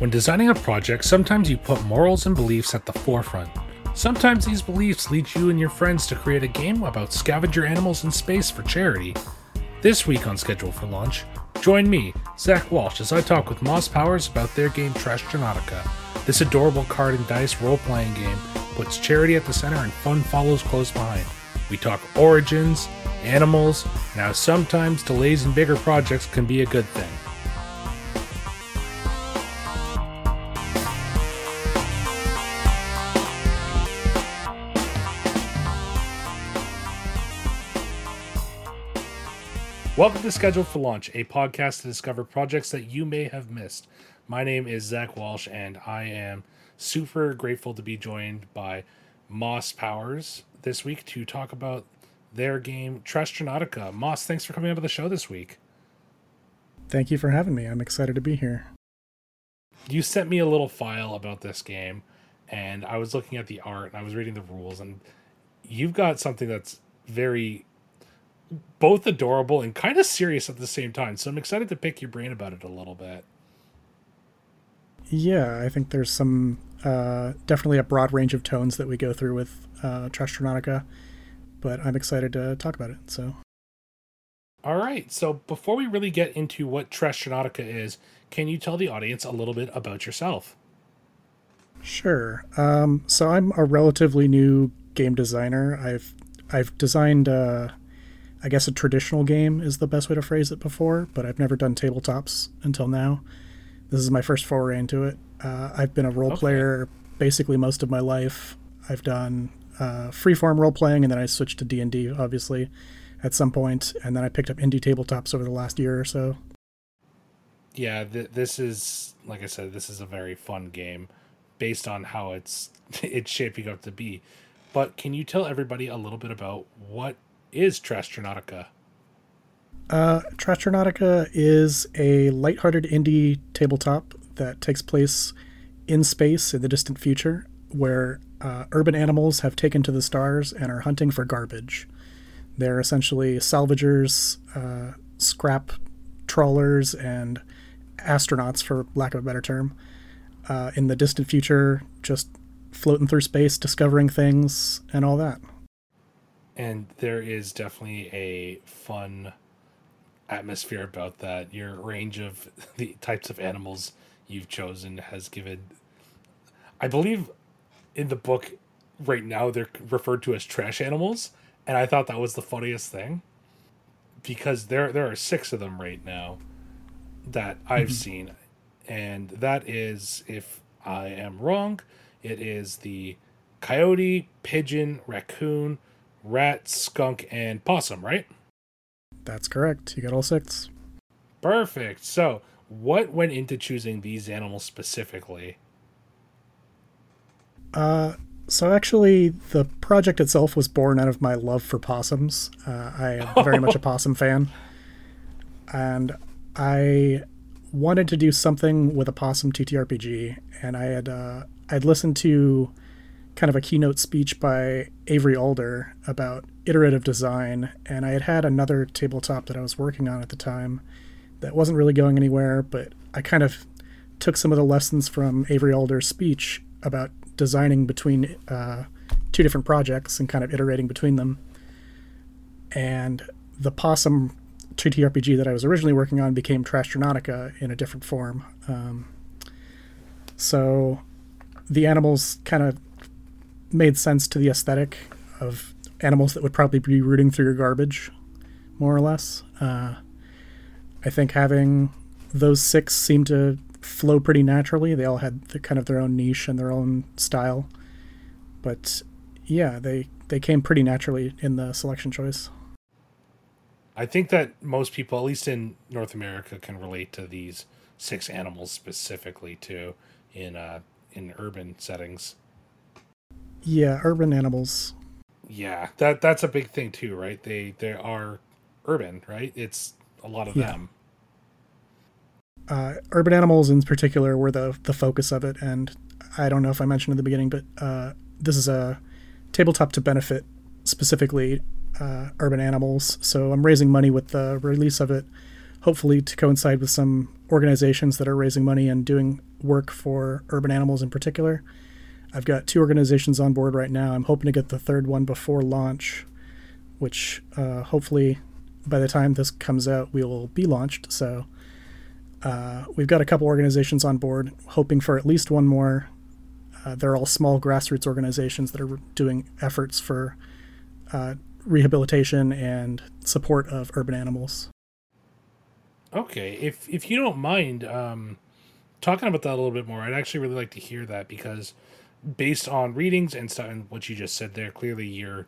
When designing a project, sometimes you put morals and beliefs at the forefront. Sometimes these beliefs lead you and your friends to create a game about scavenger animals in space for charity. This week on Schedule for Launch, join me, Zach Walsh, as I talk with Moss Powers about their game Trashtronautica. This adorable card and dice role playing game puts charity at the center and fun follows close behind. We talk origins, animals, and how sometimes delays in bigger projects can be a good thing. Welcome to Scheduled for Launch, a podcast to discover projects that you may have missed. My name is Zach Walsh, and I am super grateful to be joined by Moss Powers this week to talk about their game Trashtronautica. Moss, thanks for coming onto the show this week. Thank you for having me. I'm excited to be here. You sent me a little file about this game, and I was looking at the art and I was reading the rules, and you've got something that's very both adorable and kind of serious at the same time. So I'm excited to pick your brain about it a little bit. Yeah, I think there's some uh, definitely a broad range of tones that we go through with uh, Trashtronautica, but I'm excited to talk about it. So, all right. So before we really get into what Trashtronautica is, can you tell the audience a little bit about yourself? Sure. Um, so I'm a relatively new game designer. I've I've designed. Uh, I guess a traditional game is the best way to phrase it before, but I've never done tabletops until now. This is my first foray into it. Uh, I've been a role okay. player basically most of my life. I've done uh, freeform role playing, and then I switched to D and D, obviously, at some point, and then I picked up indie tabletops over the last year or so. Yeah, th- this is like I said, this is a very fun game, based on how it's it's shaping up to be. But can you tell everybody a little bit about what is Trashtronautica? Uh, Trashtronautica is a lighthearted indie tabletop that takes place in space in the distant future, where uh, urban animals have taken to the stars and are hunting for garbage. They're essentially salvagers, uh, scrap trawlers, and astronauts, for lack of a better term, uh, in the distant future, just floating through space, discovering things, and all that and there is definitely a fun atmosphere about that. Your range of the types of animals you've chosen has given. I believe in the book right now they're referred to as trash animals, and I thought that was the funniest thing because there there are six of them right now that I've mm-hmm. seen, and that is if I am wrong, it is the coyote, pigeon, raccoon, rat, skunk, and possum, right? That's correct. You got all six. Perfect. So, what went into choosing these animals specifically? Uh, so actually, the project itself was born out of my love for possums. Uh, I am very much a possum fan, and I wanted to do something with a possum TTRPG, and I had uh, I'd listened to kind of a keynote speech by Avery Alder about iterative design, and I had had another tabletop that I was working on at the time that wasn't really going anywhere, but I kind of took some of the lessons from Avery Alder's speech about designing between uh, two different projects and kind of iterating between them. And the Possum TTRPG that I was originally working on became Trashtronautica in a different form. Um, so the animals kind of made sense to the aesthetic of animals that would probably be rooting through your garbage, more or less. Uh, I think having those six seemed to flow pretty naturally. They all had the, kind of their own niche and their own style, but yeah, they they came pretty naturally in the selection choice. I think that most people, at least in North America, can relate to these six animals specifically too in uh, in urban settings. Yeah, urban animals. Yeah, that that's a big thing too, right? They they are urban, right? It's a lot of yeah. them. Uh, urban animals in particular were the the focus of it, and I don't know if I mentioned in the beginning, but uh, this is a tabletop to benefit specifically uh, urban animals. So I'm raising money with the release of it, hopefully to coincide with some organizations that are raising money and doing work for urban animals in particular. I've got two organizations on board right now. I'm hoping to get the third one before launch, which uh, hopefully by the time this comes out, we will be launched. So uh, we've got a couple organizations on board, hoping for at least one more. Uh, they're all small grassroots organizations that are doing efforts for uh, rehabilitation and support of urban animals. Okay, if if you don't mind um, talking about that a little bit more, I'd actually really like to hear that because based on readings and stuff and what you just said there, clearly you're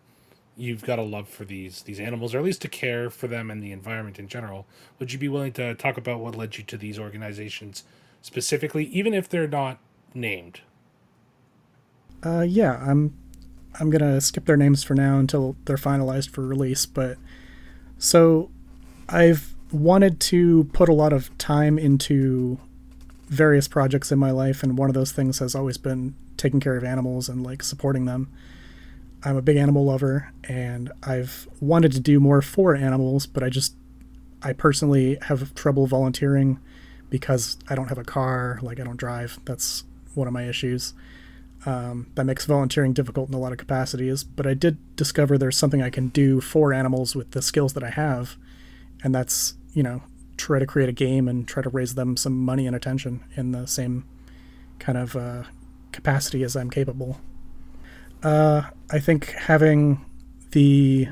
you've got a love for these these animals, or at least to care for them and the environment in general. Would you be willing to talk about what led you to these organizations specifically, even if they're not named? Uh, yeah, I'm I'm gonna skip their names for now until they're finalized for release. But so I've wanted to put a lot of time into various projects in my life, and one of those things has always been taking care of animals and like supporting them. I'm a big animal lover, and I've wanted to do more for animals, but I just I personally have trouble volunteering because I don't have a car, like I don't drive. That's one of my issues. Um, that makes volunteering difficult in a lot of capacities. But I did discover there's something I can do for animals with the skills that I have, and that's you know try to create a game and try to raise them some money and attention in the same kind of uh, capacity as I'm capable. Uh, I think having the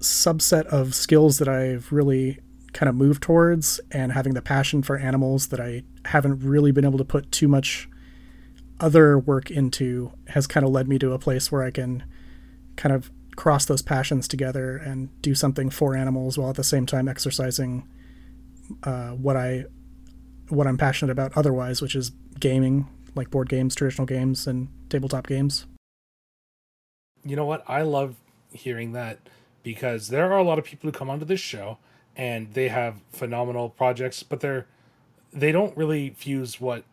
subset of skills that I've really kind of moved towards and having the passion for animals that I haven't really been able to put too much other work into has kind of led me to a place where I can kind of cross those passions together and do something for animals while at the same time exercising uh, what I what I'm passionate about otherwise, which is gaming, like board games, traditional games, and tabletop games. You know what? I love hearing that because there are a lot of people who come onto this show and they have phenomenal projects, but they're they don't really fuse what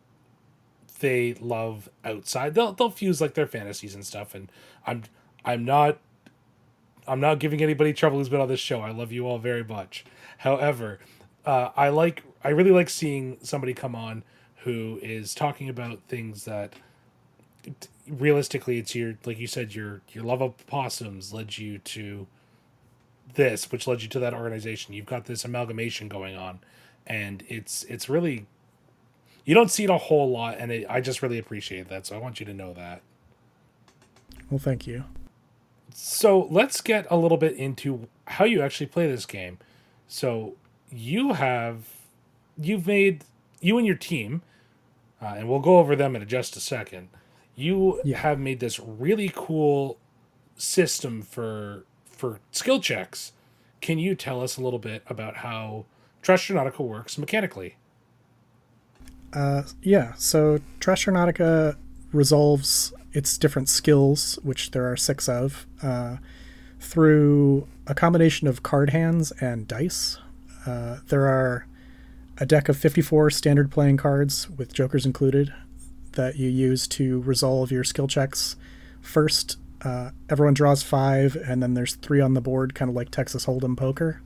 they love outside. They'll they'll fuse like their fantasies and stuff. And I'm I'm not I'm not giving anybody trouble who's been on this show. I love you all very much. However, uh, I like I really like seeing somebody come on who is talking about things that realistically it's your like you said your your love of possums led you to this which led you to that organization. You've got this amalgamation going on and it's it's really you don't see it a whole lot and it, i just really appreciate that so i want you to know that. Well thank you. So let's get a little bit into how you actually play this game. So you have you've made you and your team uh, and we'll go over them in just a second. You yeah. have made this really cool system for for skill checks. Can you tell us a little bit about how Trashernautica works mechanically? Uh, yeah, so Trashernautica resolves its different skills, which there are six of, uh, through a combination of card hands and dice. Uh, there are a deck of 54 standard playing cards with jokers included that you use to resolve your skill checks. First, uh, everyone draws five, and then there's three on the board, kind of like Texas Hold'em poker.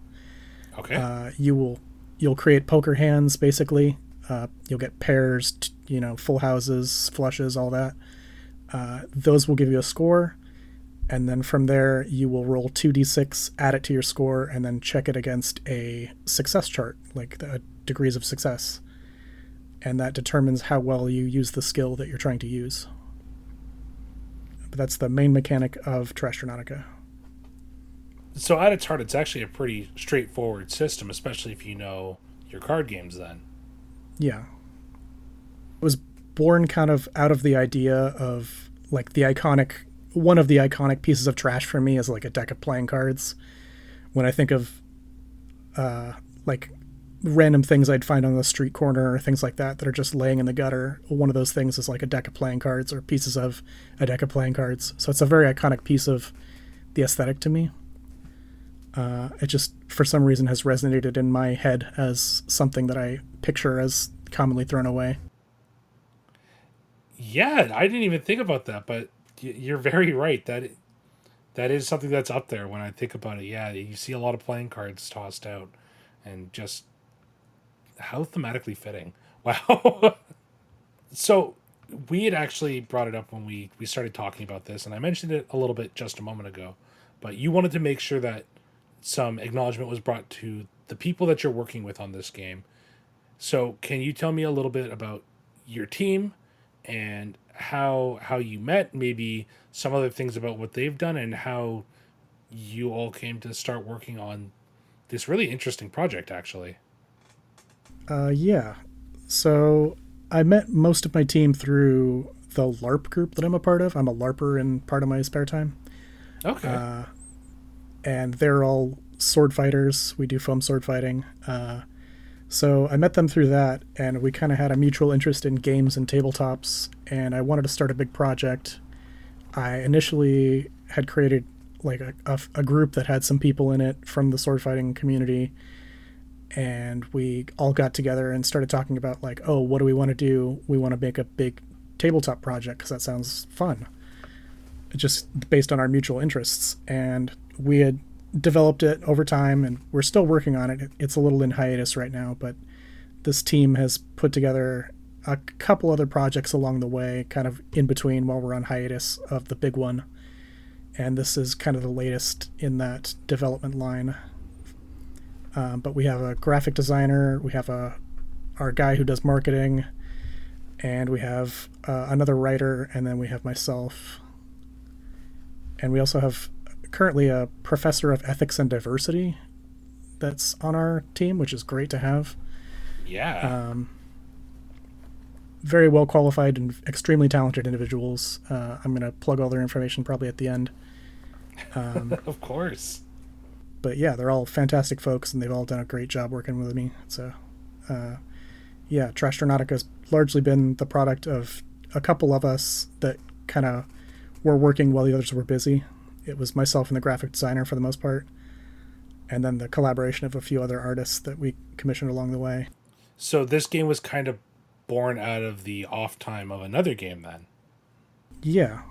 Okay. Uh, you will you'll create poker hands basically. Uh, you'll get pairs, t- you know, full houses, flushes, all that. Uh, those will give you a score, and then from there you will roll two d6, add it to your score, and then check it against a success chart, like the degrees of success. And that determines how well you use the skill that you're trying to use. But that's the main mechanic of Trashernautica. So at its heart, it's actually a pretty straightforward system, especially if you know your card games. Then, yeah, it was born kind of out of the idea of like the iconic one of the iconic pieces of trash for me is like a deck of playing cards. When I think of uh, like random things I'd find on the street corner or things like that that are just laying in the gutter. One of those things is like a deck of playing cards or pieces of a deck of playing cards. So it's a very iconic piece of the aesthetic to me. Uh, it just, for some reason, has resonated in my head as something that I picture as commonly thrown away. Yeah, I didn't even think about that, but you're very right. That that is something that's up there when I think about it. Yeah, you see a lot of playing cards tossed out and just how thematically fitting. Wow. so we had actually brought it up when we we started talking about this, and I mentioned it a little bit just a moment ago. But you wanted to make sure that some acknowledgement was brought to the people that you're working with on this game. So, can you tell me a little bit about your team and how how you met? Maybe some other things about what they've done and how you all came to start working on this really interesting project. Actually, uh, yeah. So I met most of my team through the LARP group that I'm a part of. I'm a LARPer in part of my spare time. Okay. Uh, and they're all sword fighters. We do foam sword fighting. Uh, so I met them through that, and we kind of had a mutual interest in games and tabletops. And I wanted to start a big project. I initially had created like a, a, a group that had some people in it from the sword fighting community and we all got together and started talking about like oh what do we want to do? We want to make a big tabletop project because that sounds fun. Just based on our mutual interests. And we had developed it over time and we're still working on it it's a little in hiatus right now but this team has put together a couple other projects along the way kind of in between while we're on hiatus of the big one. And this is kind of the latest in that development line um, but we have a graphic designer, we have a our guy who does marketing, and we have uh, another writer, and then we have myself. And we also have currently a professor of ethics and diversity that's on our team, which is great to have. Yeah. Um, very well qualified and extremely talented individuals. Uh, I'm going to plug all their information probably at the end. Um, of course but yeah, they're all fantastic folks, and they've all done a great job working with me. So, uh, yeah, Trash has largely been the product of a couple of us that kind of were working while the others were busy. It was myself and the graphic designer for the most part, and then the collaboration of a few other artists that we commissioned along the way. So this game was kind of born out of the off time of another game, then. Yeah.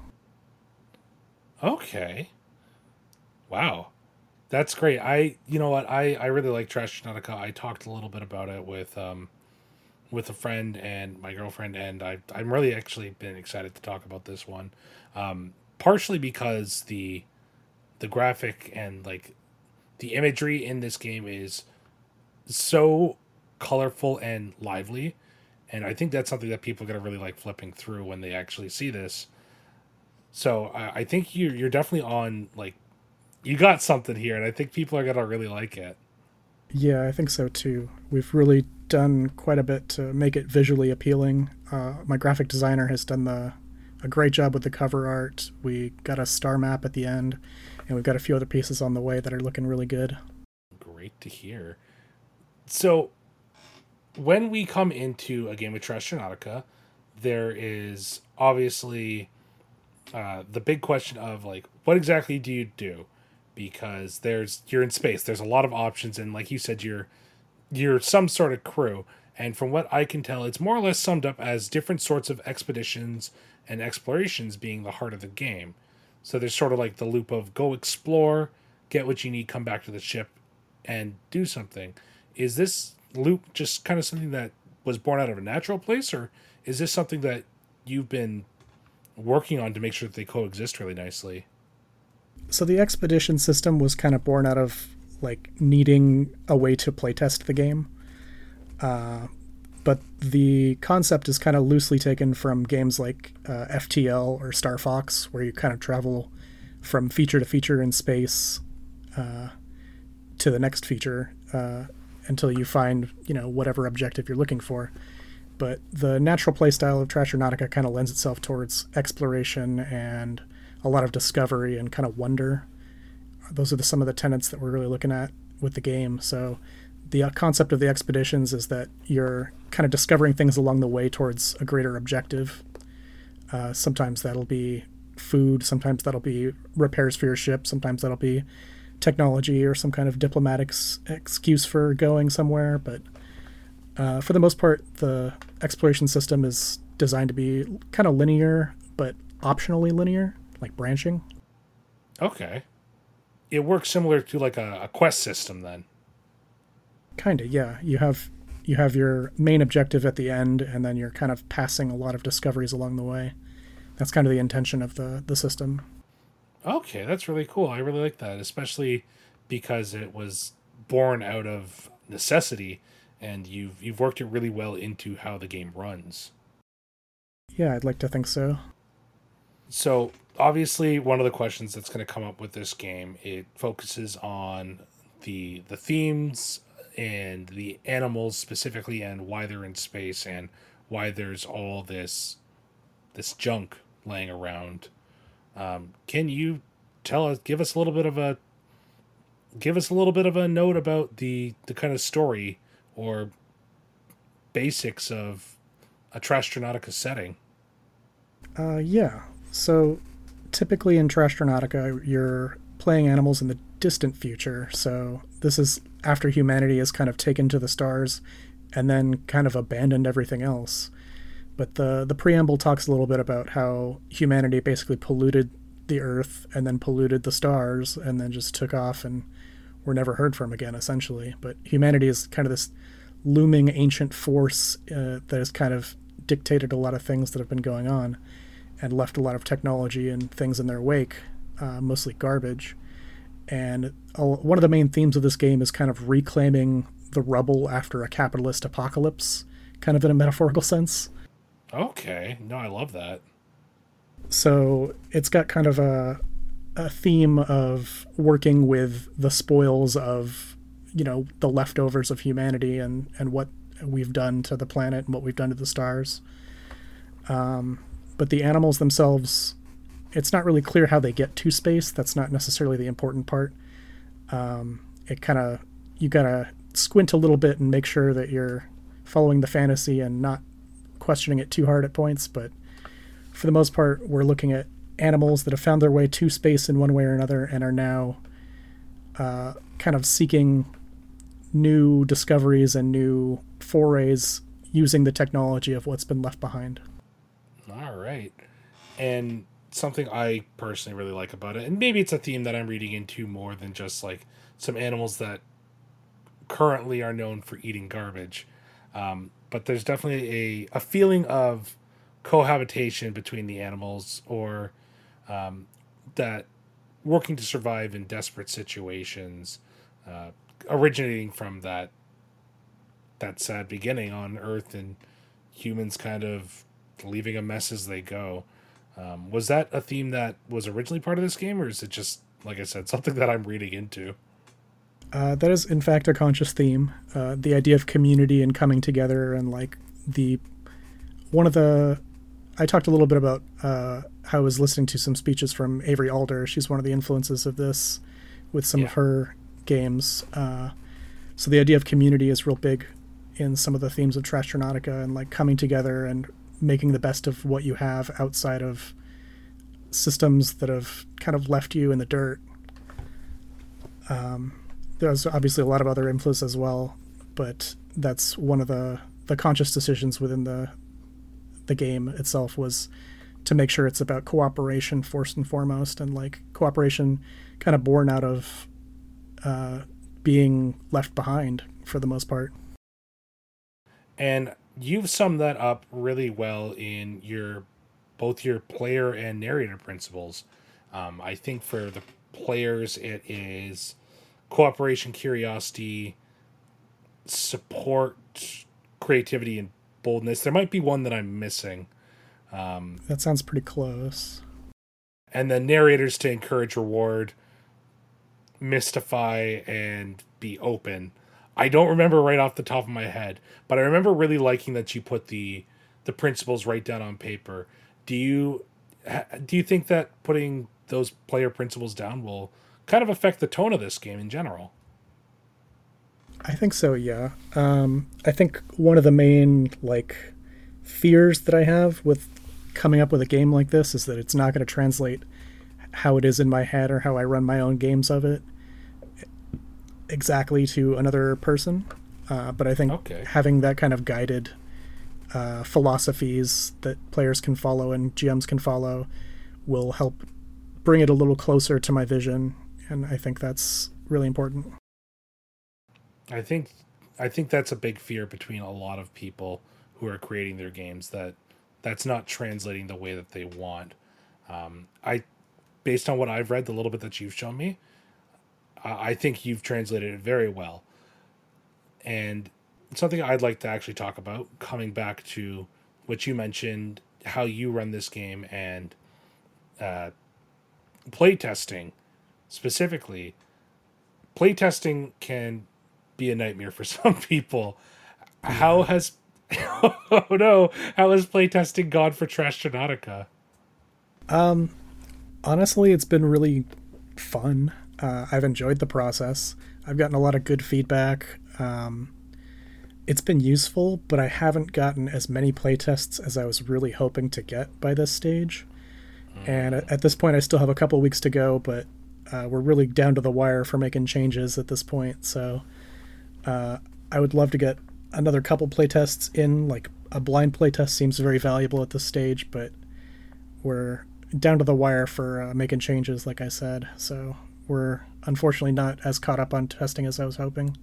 Okay. Wow. That's great. I you know what I I really like Trash Nautica. I talked a little bit about it with um with a friend and my girlfriend, and I I'm really actually been excited to talk about this one. Um, partially because the the graphic and like the imagery in this game is so colorful and lively and i think that's something that people are going to really like flipping through when they actually see this so I, I think you you're definitely on like you got something here, and I think people are gonna really like it. Yeah, I think so too. We've really done quite a bit to make it visually appealing. Uh, my graphic designer has done the a great job with the cover art. We got a star map at the end, and we've got a few other pieces on the way that are looking really good. Great to hear. So, when we come into a game of Trash Nautica, there is obviously uh, the big question of like, what exactly do you do? Because there's you're in space. There's a lot of options, and like you said, you're you're some sort of crew. And from what I can tell, it's more or less summed up as different sorts of expeditions and explorations being the heart of the game. So there's sort of like the loop of go explore, get what you need, come back to the ship, and do something. Is this loop just kind of something that was born out of a natural place, or is this something that you've been working on to make sure that they coexist really nicely? So the expedition system was kind of born out of like needing a way to playtest the game. Uh, but the concept is kind of loosely taken from games like uh, FTL or Star Fox, where you kind of travel from feature to feature in space uh, to the next feature uh, until you find you know whatever objective you're looking for. But the natural playstyle of Trasher Nautica kind of lends itself towards exploration and a lot of discovery and kind of wonder. Those are the, some of the tenets that we're really looking at with the game. So the uh, concept of the expeditions is that you're kind of discovering things along the way towards a greater objective. Uh, sometimes that'll be food, sometimes that'll be repairs for your ship, sometimes that'll be technology or some kind of diplomatic s- excuse for going somewhere. But uh, for the most part, the exploration system is designed to be kind of linear, but optionally linear like branching. Okay. It works similar to like a, a quest system then. Kind of, yeah. You have you have your main objective at the end, and then you're kind of passing a lot of discoveries along the way. That's kind of the intention of the the system. Okay, that's really cool. I really like that, especially because it was born out of necessity, and you've you've worked it really well into how the game runs. Yeah, I'd like to think so. So obviously, one of the questions that's going to come up with this game it focuses on the the themes and the animals specifically, and why they're in space, and why there's all this this junk laying around. Um, can you tell us, give us a little bit of a give us a little bit of a note about the the kind of story or basics of a Trashtronautica setting? Uh, yeah. So typically in Trashtronautica, you're playing animals in the distant future. So this is after humanity has kind of taken to the stars and then kind of abandoned everything else. But the the preamble talks a little bit about how humanity basically polluted the earth and then polluted the stars and then just took off and were never heard from again essentially. But humanity is kind of this looming ancient force uh, that has kind of dictated a lot of things that have been going on and left a lot of technology and things in their wake, uh, mostly garbage. And one of the main themes of this game is kind of reclaiming the rubble after a capitalist apocalypse, kind of in a metaphorical sense. Okay, no, I love that. So it's got kind of a a theme of working with the spoils of you know the leftovers of humanity and and what we've done to the planet and what we've done to the stars. Um, but the animals themselves, it's not really clear how they get to space. That's not necessarily the important part. Um, it kind of you gotta squint a little bit and make sure that you're following the fantasy and not questioning it too hard at points. But for the most part, we're looking at animals that have found their way to space in one way or another and are now uh, kind of seeking new discoveries and new forays using the technology of what's been left behind. Right. And something I personally really like about it, and maybe it's a theme that I'm reading into more than just like some animals that currently are known for eating garbage. Um, but there's definitely a, a feeling of cohabitation between the animals or um, that working to survive in desperate situations, uh, originating from that that sad beginning on Earth and humans kind of leaving a mess as they go. Um, was that a theme that was originally part of this game, or is it just, like I said, something that I'm reading into? Uh, that is, in fact, a conscious theme. Uh, the idea of community and coming together, and like the one of the. I talked a little bit about uh, how I was listening to some speeches from Avery Alder. She's one of the influences of this with some yeah. of her games. Uh, so the idea of community is real big in some of the themes of Trashtronautica and like coming together and making the best of what you have outside of systems that have kind of left you in the dirt. Um, there's obviously a lot of other influence as well, but that's one of the the conscious decisions within the the game itself was to make sure it's about cooperation first and foremost, and like cooperation kind of born out of uh, being left behind for the most part. And you've summed that up really well in your both your player and narrator principles. Um, I think for the players, it is cooperation, curiosity, support, creativity, and boldness. There might be one that I'm missing. Um, that sounds pretty close. And then narrators to encourage reward, mystify, and be open. I don't remember right off the top of my head, but I remember really liking that you put the the principles right down on paper. Do you do you think that putting those player principles down will kind of affect the tone of this game in general? I think so, yeah. Um, I think one of the main like fears that I have with coming up with a game like this is that it's not going to translate how it is in my head or how I run my own games of it exactly to another person. Uh, but I think okay. having that kind of guided uh, philosophies that players can follow and GMs can follow will help bring it a little closer to my vision. And I think that's really important. I think I think that's a big fear between a lot of people who are creating their games that that's not translating the way that they want. Um, I, based on what I've read, the little bit that you've shown me, I, think you've translated it very well. And something I'd like to actually talk about, coming back to what you mentioned, how you run this game and uh, playtesting specifically. Playtesting can be a nightmare for some people. How has oh no, how has playtesting gone for Trashtronautica? Um, honestly, it's been really fun. Uh, I've enjoyed the process. I've gotten a lot of good feedback. Um, it's been useful, but I haven't gotten as many playtests as I was really hoping to get by this stage. And at, at this point, I still have a couple weeks to go, but uh, we're really down to the wire for making changes at this point. So uh, I would love to get another couple playtests in. Like a blind playtest seems very valuable at this stage, but we're down to the wire for uh, making changes, like I said. So we're unfortunately not as caught up on testing as I was hoping.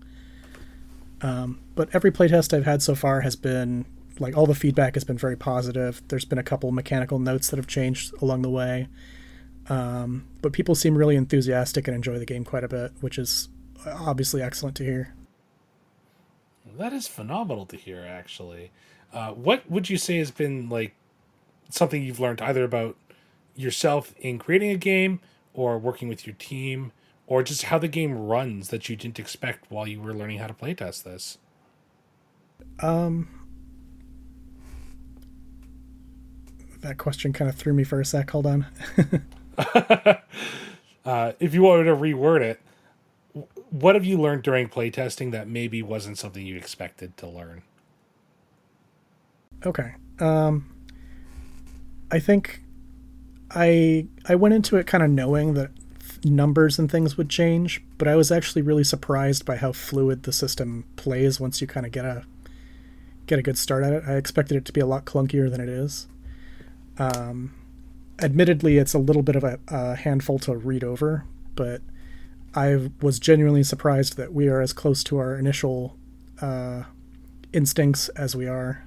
Um, but every playtest I've had so far has been like all the feedback has been very positive. There's been a couple mechanical notes that have changed along the way. Um, but people seem really enthusiastic and enjoy the game quite a bit, which is obviously excellent to hear. That is phenomenal to hear, actually. Uh, what would you say has been like something you've learned either about yourself in creating a game or working with your team or just how the game runs that you didn't expect while you were learning how to playtest this? Um, that question kind of threw me for a sec. Hold on. uh, if you wanted to reword it, what have you learned during playtesting that maybe wasn't something you expected to learn? Okay. Um, I think I I went into it kind of knowing that numbers and things would change, but I was actually really surprised by how fluid the system plays once you kind of get a get a good start at it. I expected it to be a lot clunkier than it is. Um, admittedly, it's a little bit of a, a handful to read over, but I was genuinely surprised that we are as close to our initial uh, instincts as we are.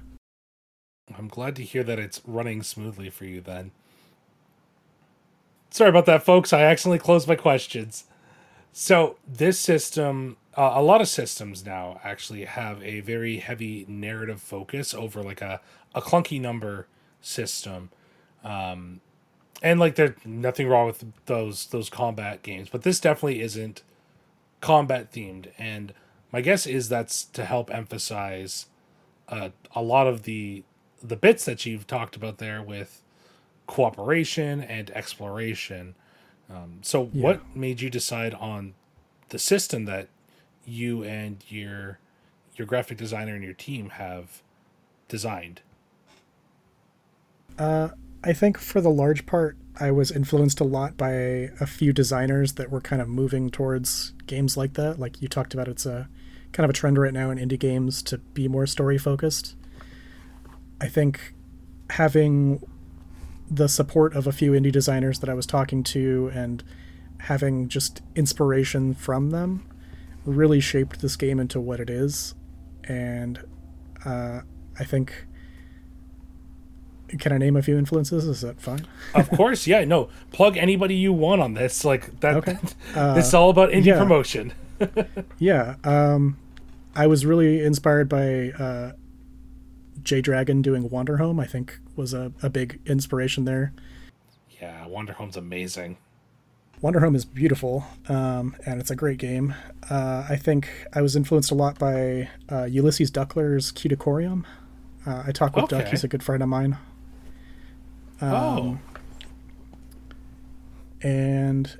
I'm glad to hear that it's running smoothly for you then. Sorry about that, folks. I accidentally closed my questions. So, this system, uh, a lot of systems now actually have a very heavy narrative focus over like a, a clunky number system. Um, and like there's nothing wrong with those those combat games, but this definitely isn't combat themed. And my guess is that's to help emphasize uh, a lot of the the bits that you've talked about there with cooperation and exploration. Um, so, yeah. what made you decide on the system that you and your your graphic designer and your team have designed? Uh, I think for the large part, I was influenced a lot by a few designers that were kind of moving towards games like that. Like you talked about, it's a kind of a trend right now in indie games to be more story focused. I think having the support of a few indie designers that I was talking to and having just inspiration from them really shaped this game into what it is. And uh, I think. Can I name a few influences? Is that fine? of course, yeah. No, plug anybody you want on this. Like that. Okay. Uh, this is all about indie yeah. promotion. yeah. Um, I was really inspired by uh, Jay Dragon doing Wanderhome. I think was a, a big inspiration there. Yeah, Wanderhome's amazing. Wanderhome is beautiful, um, and it's a great game. Uh, I think I was influenced a lot by uh, Ulisses Duckler's Cuticorium. Uh, I talk with okay. Duck; he's a good friend of mine. Um, oh. And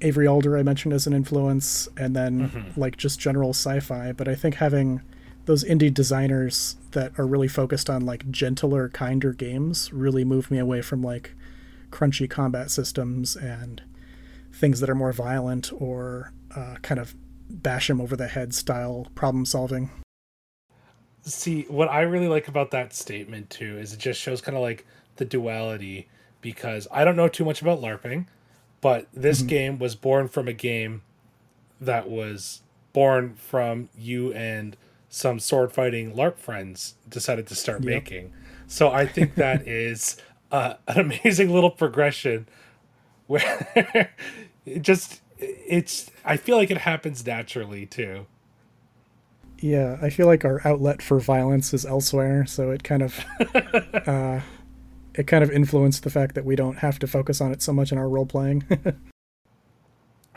Avery Alder, I mentioned as an influence, and then mm-hmm. like just general sci-fi. But I think having those indie designers that are really focused on like gentler, kinder games really move me away from like crunchy combat systems and things that are more violent or uh, kind of bash him over the head style problem solving. See, what I really like about that statement too is it just shows kind of like the duality because I don't know too much about LARPing, but this mm-hmm. game was born from a game that was born from you and some sword fighting LARP friends decided to start Yep. making. So I think that is uh, an amazing little progression where it just it's I feel like it happens naturally too. Yeah, I feel like our outlet for violence is elsewhere, so it kind of uh, it kind of influenced the fact that we don't have to focus on it so much in our role playing.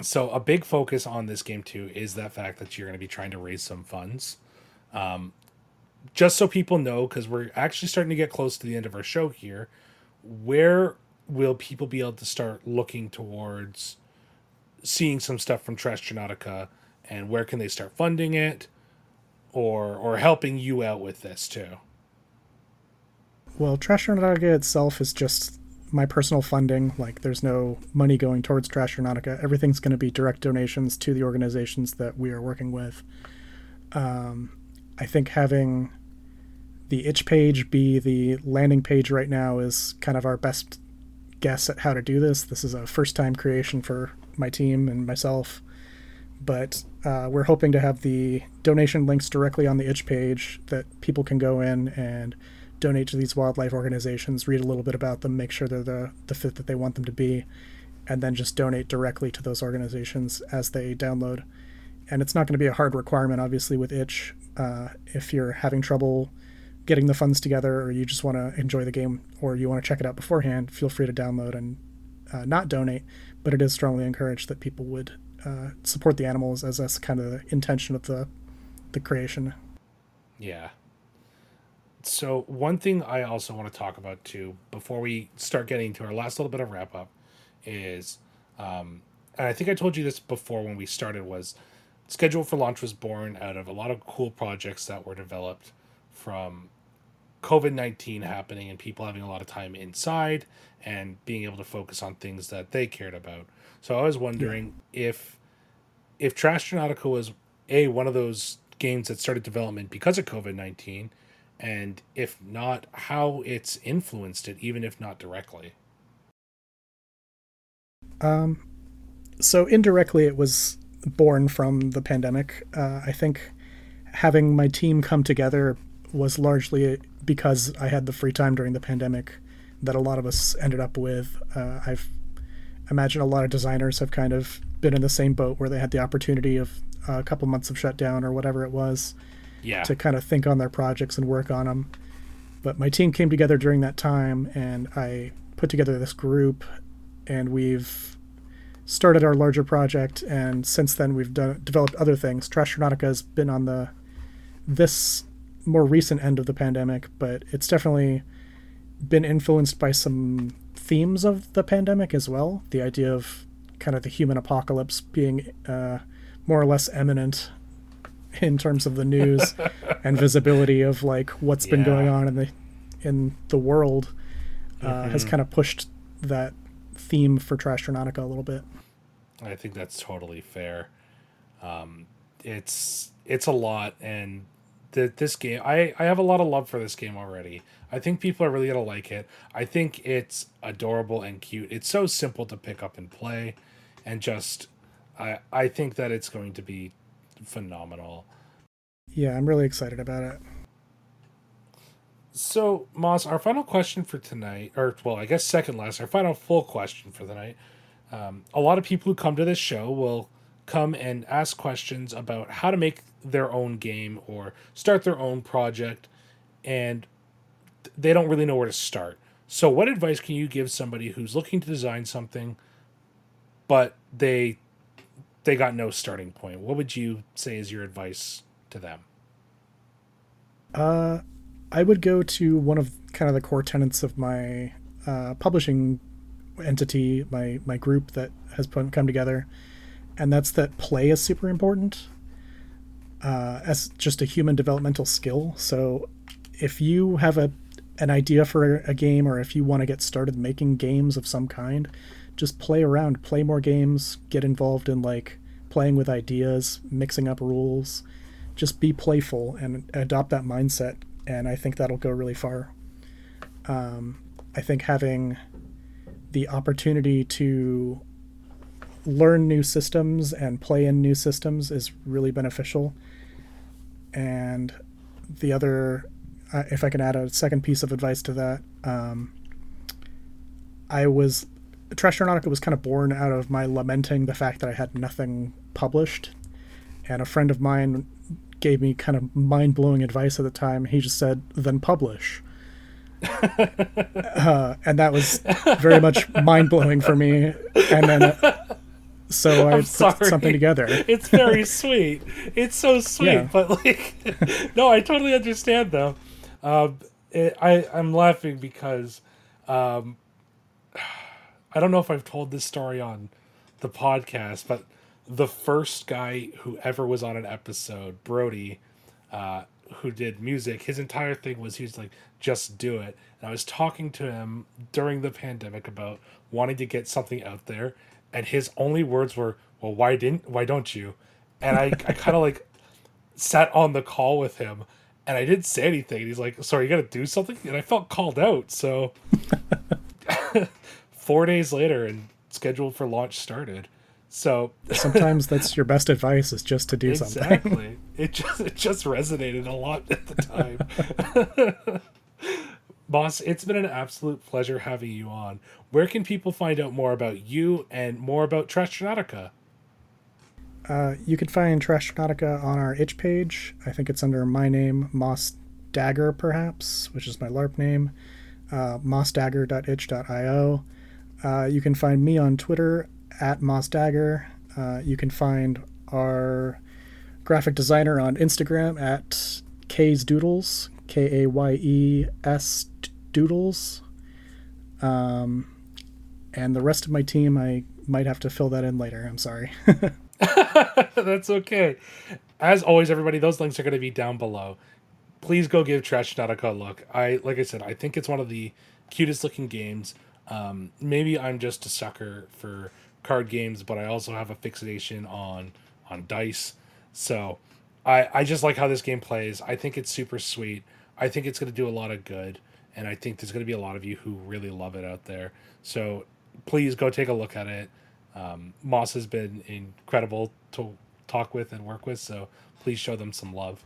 So a big focus on this game too is that fact that you're going to be trying to raise some funds. Um, just so people know, because we're actually starting to get close to the end of our show here, where will people be able to start looking towards seeing some stuff from Trashtronautica, and where can they start funding it, or or helping you out with this too? well, Trashernautica itself is just my personal funding. Like, there's no money going towards Trashernautica. Everything's going to be direct donations to the organizations that we are working with. Um, I think having the itch page be the landing page right now is kind of our best guess at how to do this. This is a first time creation for my team and myself, but uh, we're hoping to have the donation links directly on the itch page that people can go in and donate to these wildlife organizations, read a little bit about them, make sure they're the, the fit that they want them to be, and then just donate directly to those organizations as they download. And it's not going to be a hard requirement, obviously, with itch. Uh, if you're having trouble getting the funds together or you just want to enjoy the game or you want to check it out beforehand, feel free to download and uh, not donate. But it is strongly encouraged that people would uh, support the animals as that's kind of the intention of the the creation. Yeah. So one thing I also want to talk about too, before we start getting to our last little bit of wrap up, is, um, and I think I told you this before when we started, was schedule for launch was born out of a lot of cool projects that were developed from COVID nineteen happening and people having a lot of time inside and being able to focus on things that they cared about. So I was wondering if if Trashtronautica was a one of those games that started development because of COVID nineteen, and if not, how it's influenced it, even if not directly. Um, so indirectly, it was born from the pandemic. Uh, I think having my team come together was largely because I had the free time during the pandemic that a lot of us ended up with. Uh, I've imagine a lot of designers have kind of been in the same boat where they had the opportunity of a couple months of shutdown or whatever it was Yeah. to kind of think on their projects and work on them. But my team came together during that time, and I put together this group, and we've started our larger project. And since then, we've done, developed other things. Trashtronautica has been on the this more recent end of the pandemic, but it's definitely been influenced by some themes of the pandemic as well. The idea of kind of the human apocalypse being uh, more or less imminent in terms of the news and visibility of like what's been going on in the in the world uh, has Mhm. kind of pushed that theme for Trashtronautica a little bit. I think that's totally fair. Um, it's it's a lot, and the, this game, I I have a lot of love for this game already. I think people are really gonna like it. I think it's adorable and cute. It's so simple to pick up and play, and just I I think that it's going to be phenomenal. Yeah, I'm really excited about it. So, Moss, our final question for tonight, or well, I guess second last, our final full question for the night. Um, a lot of people who come to this show will come and ask questions about how to make their own game or start their own project, and they don't really know where to start. So, what advice can you give somebody who's looking to design something, but they they got no starting point? What would you say is your advice to them? Uh, I would go to one of kind of the core tenets of my uh, publishing entity, my my group that has put, come together, and that's that play is super important uh, as just a human developmental skill. So, if you have a an idea for a game, or if you want to get started making games of some kind, just play around, play more games, get involved in like playing with ideas, mixing up rules. Just be playful and adopt that mindset and i think that'll go really far. Um, i think having the opportunity to learn new systems and play in new systems is really beneficial. And the other, uh, if I can add a second piece of advice to that, um, I was Trash Nautica was kind of born out of my lamenting the fact that I had nothing published, and a friend of mine gave me kind of mind blowing advice at the time. He just said, "Then publish." Uh, and that was very much mind blowing for me. And then, uh, so I put something together. It's very sweet. It's so sweet, Yeah. but like, no, I totally understand though. Um, it, I I'm laughing because, um, I don't know if I've told this story on the podcast, but the first guy who ever was on an episode, Brody, uh, who did music, his entire thing was he was like, just do it. And I was talking to him during the pandemic about wanting to get something out there, and his only words were, "Well, why didn't? Why don't you?" And I, I kind of like sat on the call with him, and I didn't say anything. And he's like, "Sorry, you got to do something," and I felt called out. So, four days later, and scheduled for launch started. So Sometimes that's your best advice is just to do something. exactly, it just it just resonated a lot at the time. Moss, it's been an absolute pleasure having you on. Where can people find out more about you and more about Trashtronautica? Uh, you can find Trashtronautica on our itch page. I think it's under my name, Moss Dagger, perhaps, which is my LARP name. Uh, mossdagger.itch.io. Uh, you can find me on Twitter at mossdagger. Uh, you can find our graphic designer on Instagram at Kay's Doodles, K A Y E S Doodles. Um, and the rest of my team, I might have to fill that in later. I'm sorry. That's okay. As always, everybody, those links are going to be down below. Please go give Trashtronautica a look. I like I said, I think it's one of the cutest looking games. Um, maybe I'm just a sucker for card games, but I also have a fixation on on dice. So I I just like how this game plays. I think it's super sweet. I think it's going to do a lot of good, and I think there's going to be a lot of you who really love it out there. So please go take a look at it. Um, Moss has been incredible to talk with and work with, so please show them some love.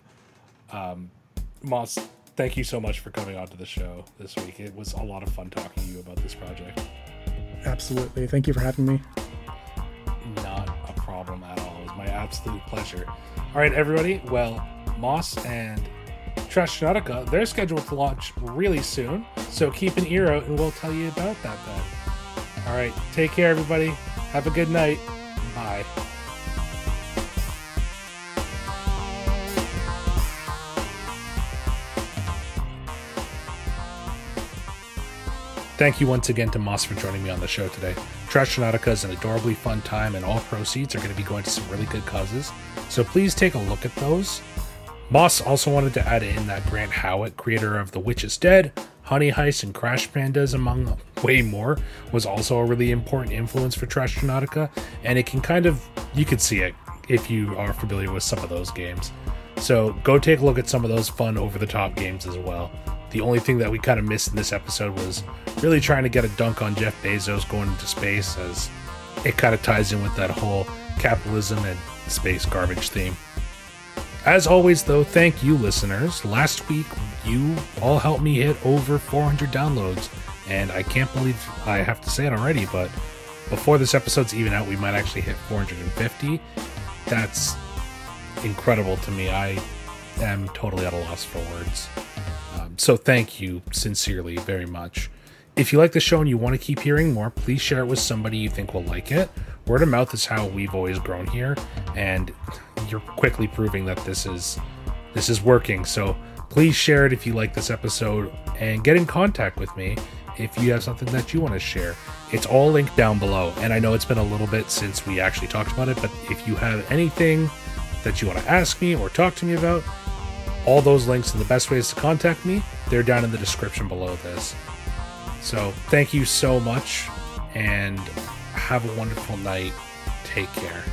Um, Moss, thank you so much for coming on to the show this week. It was a lot of fun talking to you about this project. Absolutely. Thank you for having me. Not a problem at all. It was my absolute pleasure. All right, everybody. Well, Moss and Trashtronautica, they're scheduled to launch really soon, so keep an ear out and we'll tell you about that then. All right, take care, everybody. Have a good night. Bye. Thank you once again to Moss for joining me on the show today. Trashtronautica is an adorably fun time, and all proceeds are going to be going to some really good causes. So please take a look at those. Moss also wanted to add in that Grant Howitt, creator of The Witch is Dead, Honey Heist, and Crash Pandas, among way more, was also a really important influence for Trashtronautica, and it can kind of, you could see it if you are familiar with some of those games. So go take a look at some of those fun over the top games as well. The only thing that we kind of missed in this episode was really trying to get a dunk on Jeff Bezos going into space, as it kind of ties in with that whole capitalism and space garbage theme. As always, though, thank you, listeners. Last week, you all helped me hit over 400 downloads, and I can't believe I have to say it already, but before this episode's even out, we might actually hit 450. That's incredible to me. I am totally at a loss for words. Um, so thank you sincerely very much. If you like the show and you want to keep hearing more, please share it with somebody you think will like it. Word of mouth is how we've always grown here, and you're quickly proving that this is this is working. So please share it if you like this episode and get in contact with me if you have something that you want to share. It's all linked down below. And I know it's been a little bit since we actually talked about it, but if you have anything that you want to ask me or talk to me about, all those links and the best ways to contact me, they're down in the description below this. So thank you so much and have a wonderful night. Take care.